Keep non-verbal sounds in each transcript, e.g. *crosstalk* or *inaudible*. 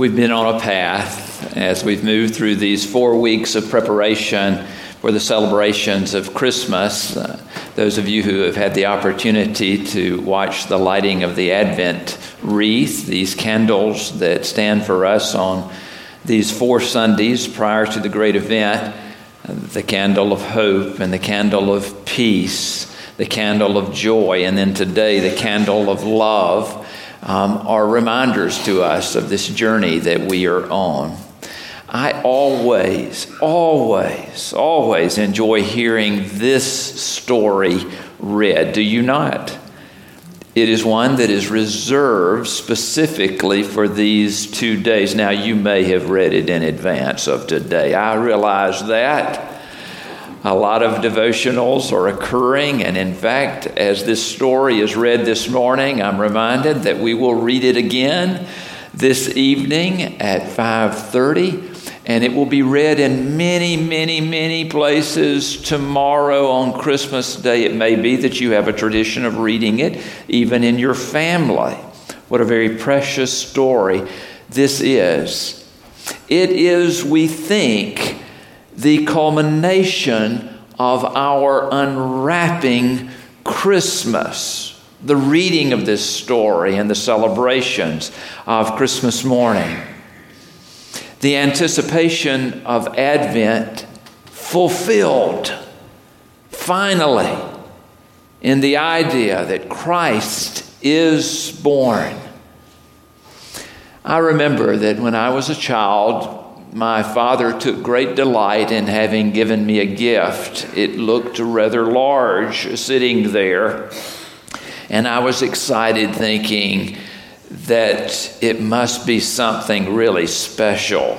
We've been on a path as we've moved through these four weeks of preparation for the celebrations of Christmas. Uh, those of you who have had the opportunity to watch the lighting of the Advent wreath, these candles that stand for us on these four Sundays prior to the great event, the candle of hope and the candle of peace, the candle of joy, and then today the candle of love um, are reminders to us of this journey that we are on. I always, always, always enjoy hearing this story read. Do you not? It is one that is reserved specifically for these two days. Now, you may have read it in advance of today. I realize that. A lot of devotionals are occurring, and in fact, as this story is read this morning, I'm reminded that we will read it again this evening at 5:30 and it will be read in many many many places tomorrow on Christmas day. It may be that you have a tradition of reading it even in your family. What a very precious story this is. It is we think the culmination of our unwrapping Christmas, the reading of this story and the celebrations of Christmas morning. The anticipation of Advent fulfilled finally in the idea that Christ is born. I remember that when I was a child, my father took great delight in having given me a gift. It looked rather large sitting there, and I was excited thinking that it must be something really special.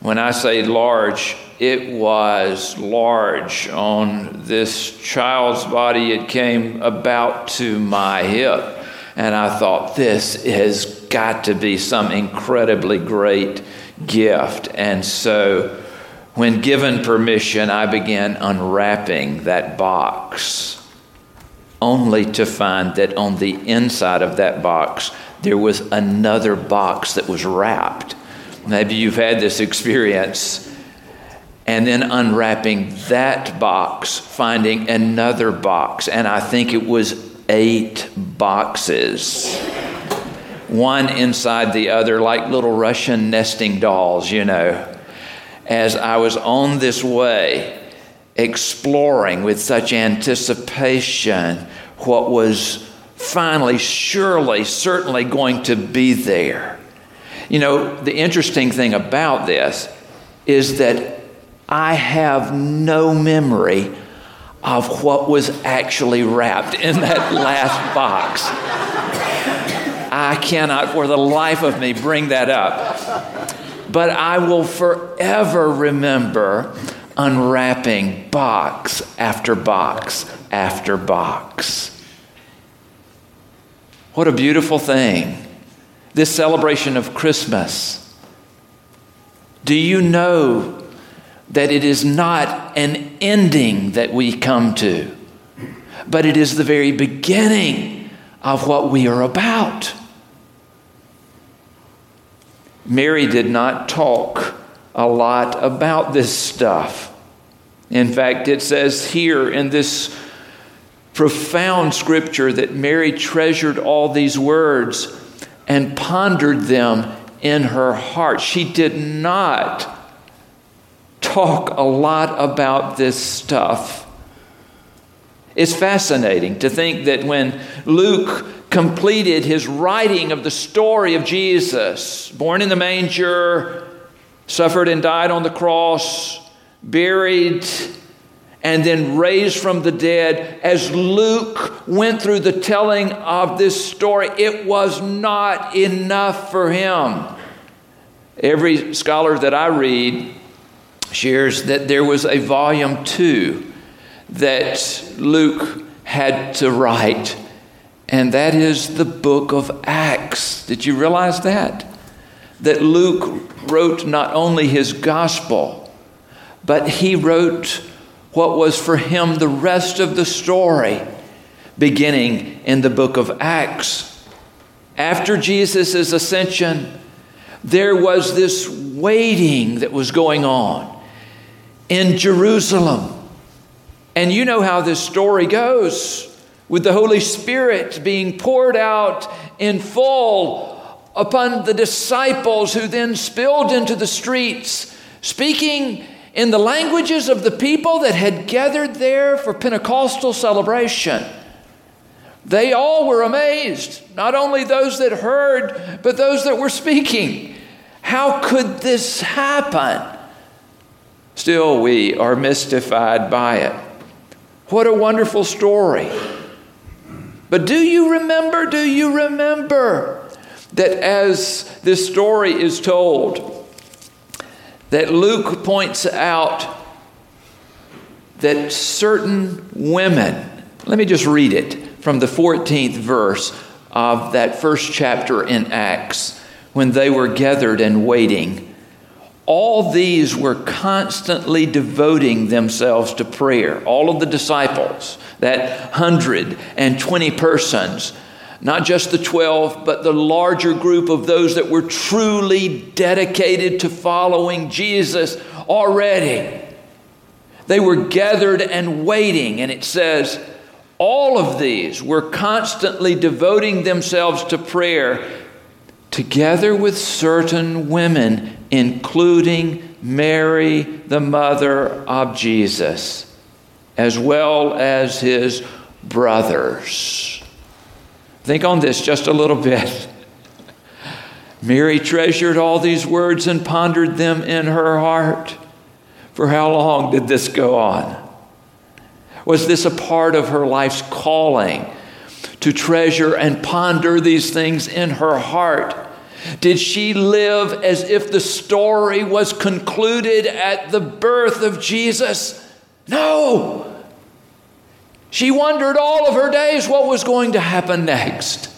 When I say large, it was large on this child's body. It came about to my hip. And I thought, this has got to be some incredibly great gift. And so, when given permission, I began unwrapping that box, only to find that on the inside of that box, there was another box that was wrapped. Maybe you've had this experience. And then unwrapping that box, finding another box, and I think it was eight boxes one inside the other, like little Russian nesting dolls, you know. As I was on this way, exploring with such anticipation what was finally, surely, certainly going to be there. You know, the interesting thing about this is that I have no memory of what was actually wrapped in that *laughs* last box. I cannot for the life of me bring that up. But I will forever remember unwrapping box after box after box. What a beautiful thing. This celebration of Christmas. Do you know that it is not an ending that we come to, but it is the very beginning of what we are about? Mary did not talk a lot about this stuff. In fact, it says here in this profound scripture that Mary treasured all these words and pondered them in her heart. She did not talk a lot about this stuff. It's fascinating to think that when Luke completed his writing of the story of Jesus, born in the manger, suffered and died on the cross, buried, and then raised from the dead. As Luke went through the telling of this story, it was not enough for him. Every scholar that I read shares that there was a volume two that Luke had to write and that is the book of Acts. Did you realize that? That Luke wrote not only his gospel, but he wrote what was for him the rest of the story, beginning in the book of Acts. After Jesus' ascension, there was this waiting that was going on in Jerusalem. And you know how this story goes with the Holy Spirit being poured out in full upon the disciples who then spilled into the streets, speaking in the languages of the people that had gathered there for Pentecostal celebration. They all were amazed, not only those that heard, but those that were speaking. How could this happen? Still, we are mystified by it. What a wonderful story. But do you remember? Do you remember that as this story is told, that Luke points out that certain women, let me just read it from the 14th verse of that first chapter in Acts, when they were gathered and waiting. All these were constantly devoting themselves to prayer. All of the disciples, that 120 persons, not just the 12, but the larger group of those that were truly dedicated to following Jesus already. They were gathered and waiting, and it says, all of these were constantly devoting themselves to prayer together with certain women, including Mary, the mother of Jesus, as well as his brothers. Think on this just a little bit. *laughs* Mary treasured all these words and pondered them in her heart. For how long did this go on? Was this a part of her life's calling to treasure and ponder these things in her heart? Did she live as if the story was concluded at the birth of Jesus? No. She wondered all of her days what was going to happen next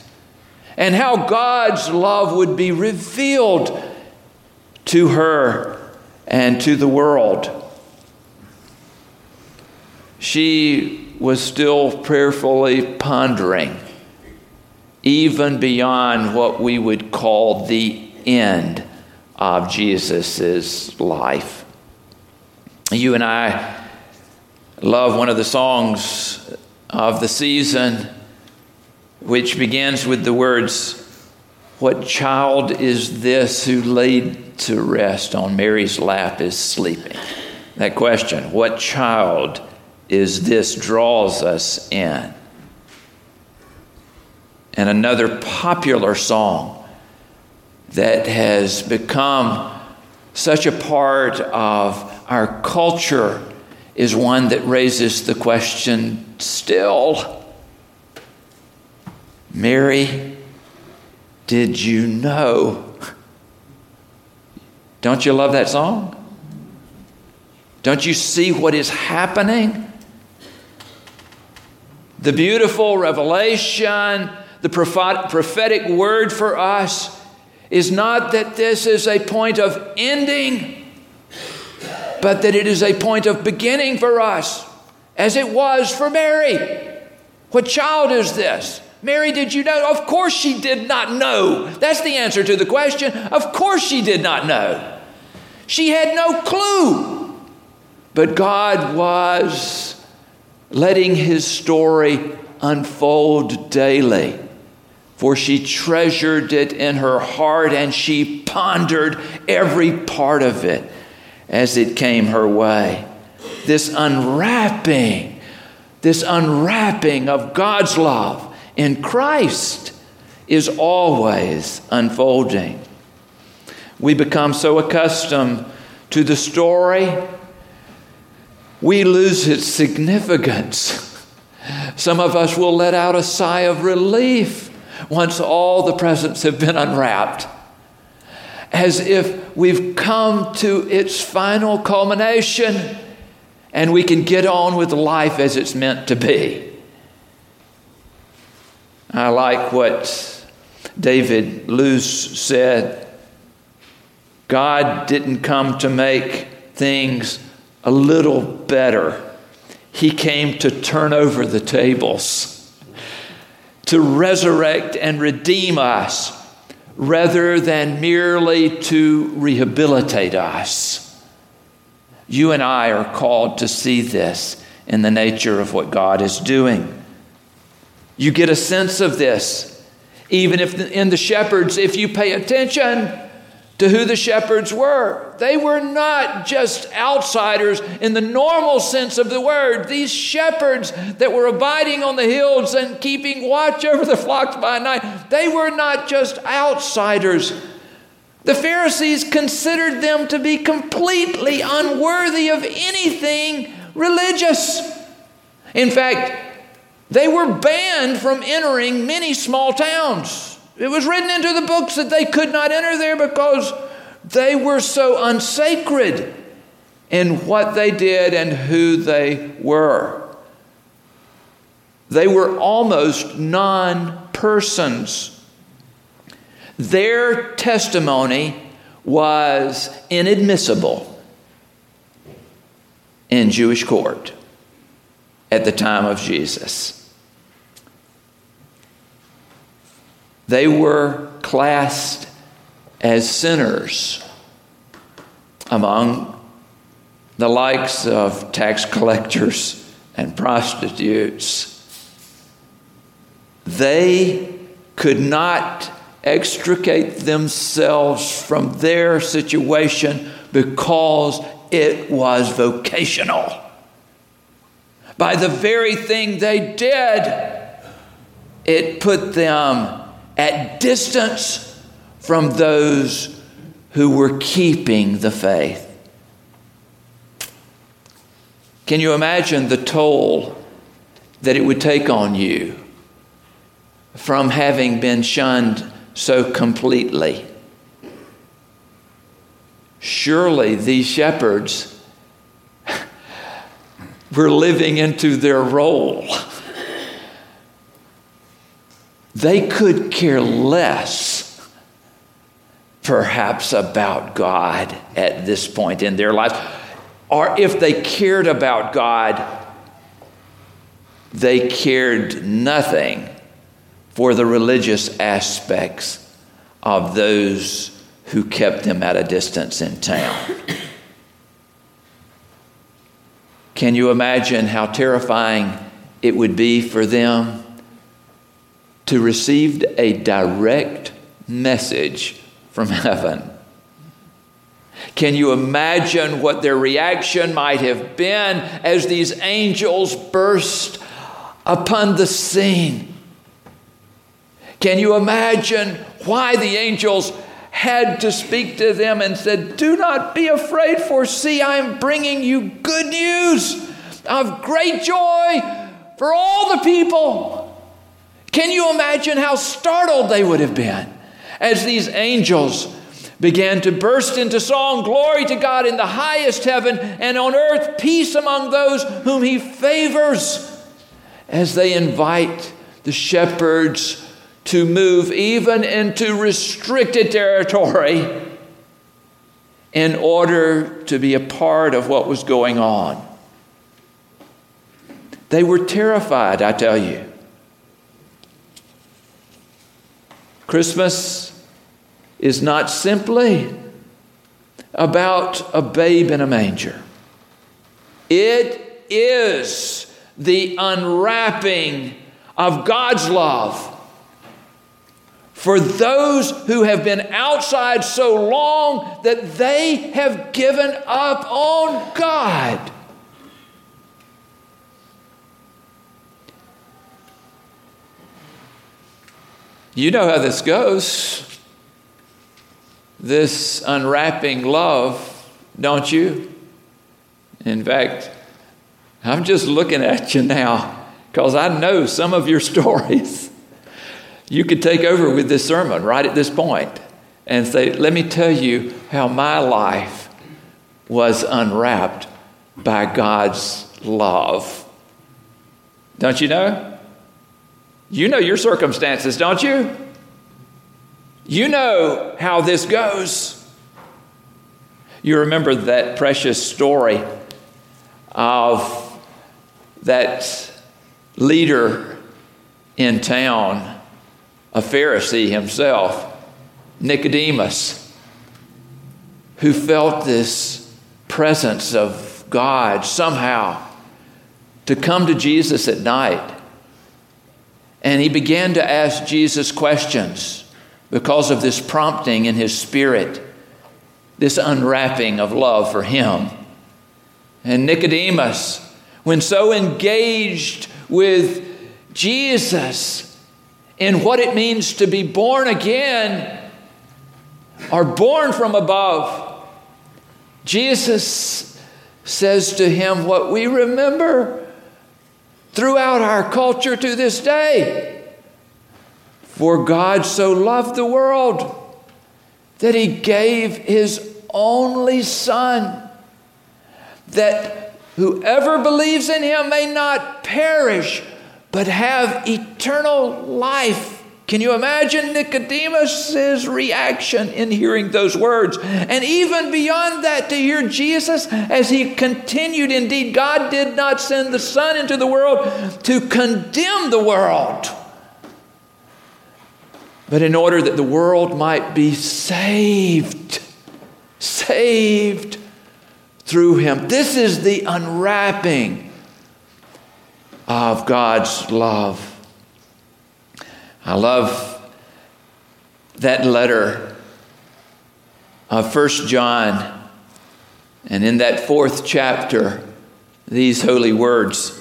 and how God's love would be revealed to her and to the world. She was still prayerfully pondering, even beyond what we would call the end of Jesus' life. You and I love one of the songs of the season, which begins with the words, What child is this who laid to rest on Mary's lap is sleeping? That question, what child is this, draws us in. And another popular song that has become such a part of our culture is one that raises the question still Mary, did you know? Don't you love that song? Don't you see what is happening? The beautiful revelation, the prophetic word for us is not that this is a point of ending but that it is a point of beginning for us, as it was for Mary. What child is this? Mary, did you know? Of course she did not know. That's the answer to the question. Of course she did not know. She had no clue. But God was letting his story unfold daily. For she treasured it in her heart and she pondered every part of it as it came her way. This unwrapping, this unwrapping of God's love in Christ is always unfolding. We become so accustomed to the story, we lose its significance. Some of us will let out a sigh of relief once all the presents have been unwrapped as if we've come to its final culmination and we can get on with life as it's meant to be. I like what David Luce said God didn't come to make things a little better, He came to turn over the tables, to resurrect and redeem us rather than merely to rehabilitate us. You and I are called to see this in the nature of what God is doing. You get a sense of this, even if in the shepherds, if you pay attention to who the shepherds were. They were not just outsiders in the normal sense of the word. These shepherds that were abiding on the hills and keeping watch over the flocks by night, they were not just outsiders. The Pharisees considered them to be completely unworthy of anything religious. In fact, they were banned from entering many small towns. It was written into the books that they could not enter there because they were so unsacred in what they did and who they were. They were almost non persons. Their testimony was inadmissible in Jewish court at the time of Jesus. They were classed as sinners among the likes of tax collectors and prostitutes. They could not extricate themselves from their situation because it was vocational. By the very thing they did, it put them at distance from those who were keeping the faith. Can you imagine the toll that it would take on you from having been shunned so completely? Surely these shepherds *laughs* were living into their role. They could care less, perhaps, about God at this point in their lives. Or if they cared about God, they cared nothing for the religious aspects of those who kept them at a distance in town. Can you imagine how terrifying it would be for them to receive a direct message from heaven. Can you imagine what their reaction might have been as these angels burst upon the scene? Can you imagine why the angels had to speak to them and said, Do not be afraid, for see, I am bringing you good news of great joy for all the people. Can you imagine how startled they would have been as these angels began to burst into song Glory to God in the highest heaven, and on earth peace among those whom He favors, as they invite the shepherds to move even into restricted territory in order to be a part of what was going on. They were terrified, I tell you. Christmas is not simply about a babe in a manger, it is the unwrapping of God's love for those who have been outside so long that they have given up on God. You know how this goes. This unwrapping love, don't you? In fact, I'm just looking at you now because I know some of your *laughs* stories. You could take over with this sermon right at this point and say, Let me tell you how my life was unwrapped by God's love. Don't you know? You know your circumstances, don't you? You know how this goes. You remember that precious story of that leader in town, a Pharisee himself, Nicodemus, who felt this presence of God somehow to come to Jesus at night. And he began to ask Jesus questions because of this prompting in his spirit, this unwrapping of love for him. And Nicodemus, when so engaged with Jesus in what it means to be born again, are born from above. Jesus says to him what we remember throughout our culture to this day. For God so loved the world that he gave his only Son, that whoever believes in him may not perish, but have eternal life. Can you imagine Nicodemus's reaction in hearing those words? And even beyond that, to hear Jesus as he continued, indeed, God did not send the Son into the world to condemn the world, but in order that the world might be saved. Saved through him. This is the unwrapping of God's love. I love that letter of First John. And in that fourth chapter, these holy words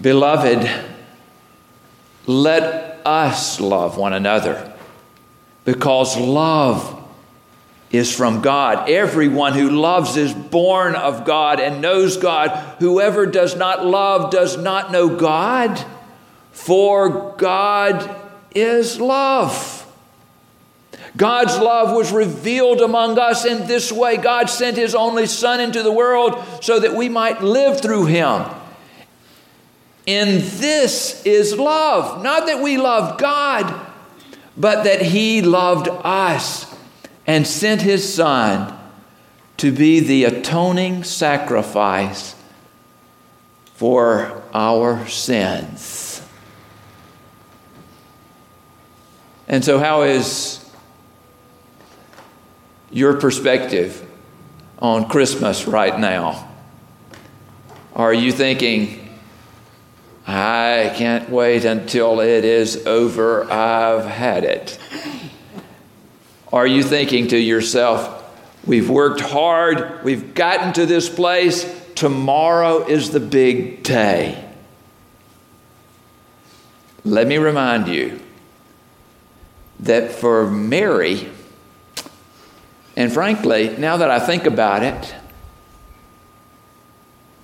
Beloved, let us love one another because love is from God. Everyone who loves is born of God and knows God. Whoever does not love does not know God, for God is love. God's love was revealed among us in this way. God sent His only Son into the world so that we might live through Him. And this is love. Not that we love God, but that He loved us and sent his Son to be the atoning sacrifice for our sins. And so, how is your perspective on Christmas right now? Are you thinking, I can't wait until it is over, I've had it? Are you thinking to yourself, we've worked hard, we've gotten to this place, tomorrow is the big day? Let me remind you that for Mary, and frankly, now that I think about it,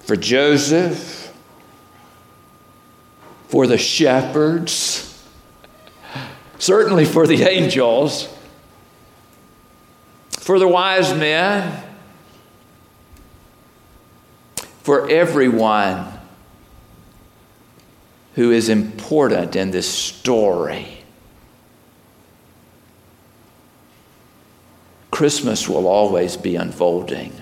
for Joseph, for the shepherds, certainly for the angels, for the wise men, for everyone who is important in this story. Christmas will always be unfolding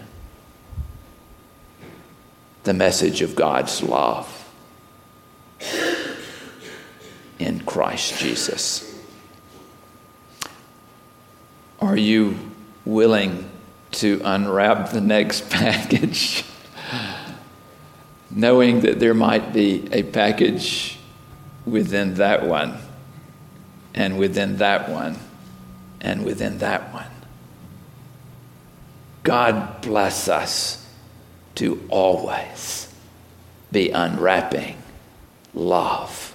the message of God's love in Christ Jesus. Are you willing to unwrap the next *laughs* package, knowing that there might be a package within that one, and within that one, and within that one. God bless us to always be unwrapping love